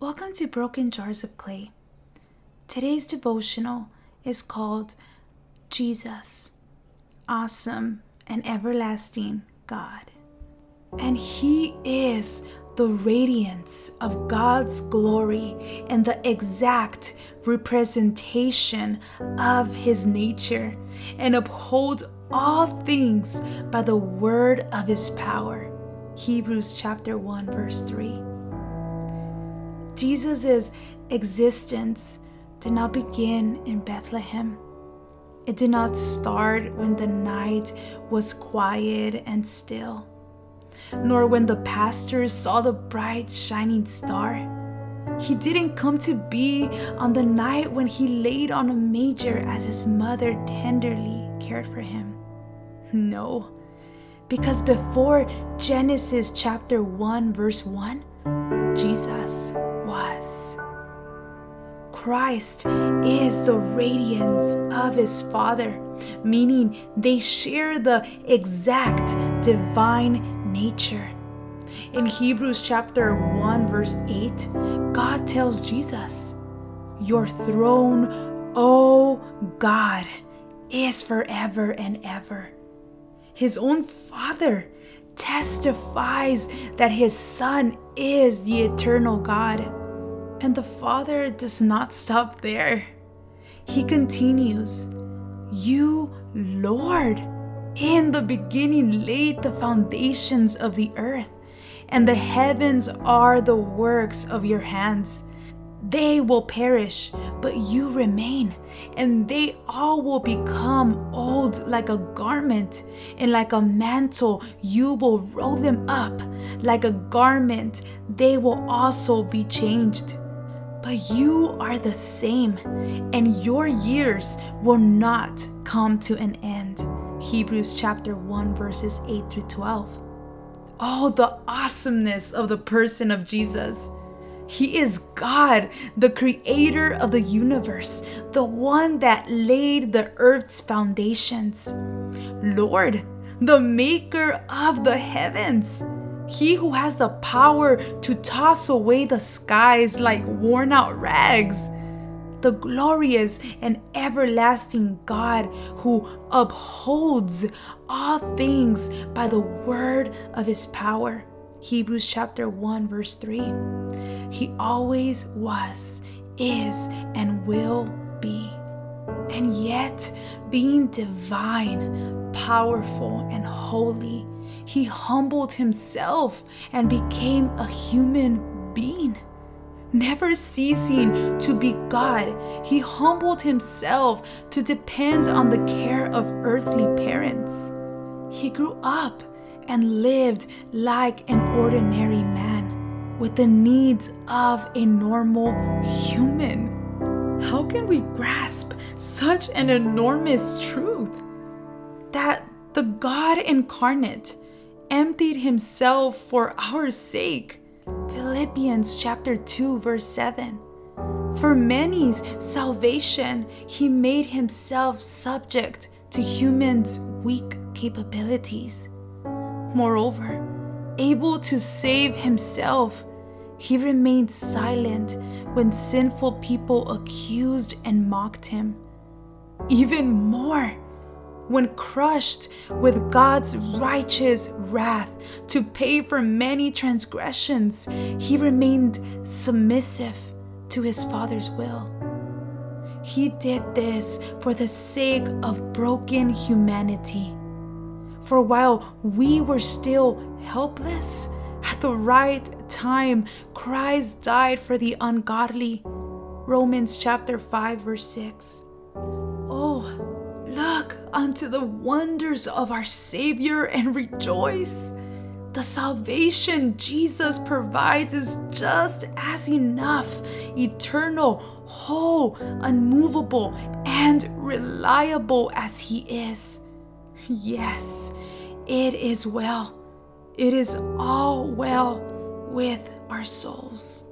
Welcome to Broken Jars of Clay. Today's devotional is called Jesus, Awesome and Everlasting God. And He is the radiance of God's glory and the exact representation of His nature, and upholds all things by the word of His power. Hebrews chapter 1, verse 3. Jesus' existence did not begin in Bethlehem. It did not start when the night was quiet and still, nor when the pastors saw the bright shining star. He didn't come to be on the night when he laid on a manger as his mother tenderly cared for him. No, because before Genesis chapter 1, verse 1, Jesus. Christ is the radiance of his Father, meaning they share the exact divine nature. In Hebrews chapter 1, verse 8, God tells Jesus, Your throne, O God, is forever and ever. His own Father testifies that his Son is the eternal God. And the Father does not stop there. He continues, You, Lord, in the beginning laid the foundations of the earth, and the heavens are the works of your hands. They will perish, but you remain, and they all will become old like a garment, and like a mantle, you will roll them up. Like a garment, they will also be changed. But you are the same, and your years will not come to an end. Hebrews chapter 1, verses 8 through 12. Oh, the awesomeness of the person of Jesus. He is God, the creator of the universe, the one that laid the earth's foundations. Lord, the maker of the heavens. He who has the power to toss away the skies like worn out rags. The glorious and everlasting God who upholds all things by the word of his power. Hebrews chapter 1, verse 3. He always was, is, and will be. And yet, being divine, powerful, and holy, he humbled himself and became a human being. Never ceasing to be God, he humbled himself to depend on the care of earthly parents. He grew up and lived like an ordinary man with the needs of a normal human. How can we grasp such an enormous truth? That the God incarnate emptied himself for our sake. Philippians chapter 2 verse 7. For many's salvation, he made himself subject to humans' weak capabilities. Moreover, able to save himself, he remained silent when sinful people accused and mocked him. Even more, when crushed with God's righteous wrath to pay for many transgressions, he remained submissive to his Father's will. He did this for the sake of broken humanity for while we were still helpless, at the right time, Christ died for the ungodly. Romans chapter 5, verse 6. Oh, look unto the wonders of our Savior and rejoice. The salvation Jesus provides is just as enough, eternal, whole, unmovable, and reliable as He is. Yes, it is well. It is all well with our souls.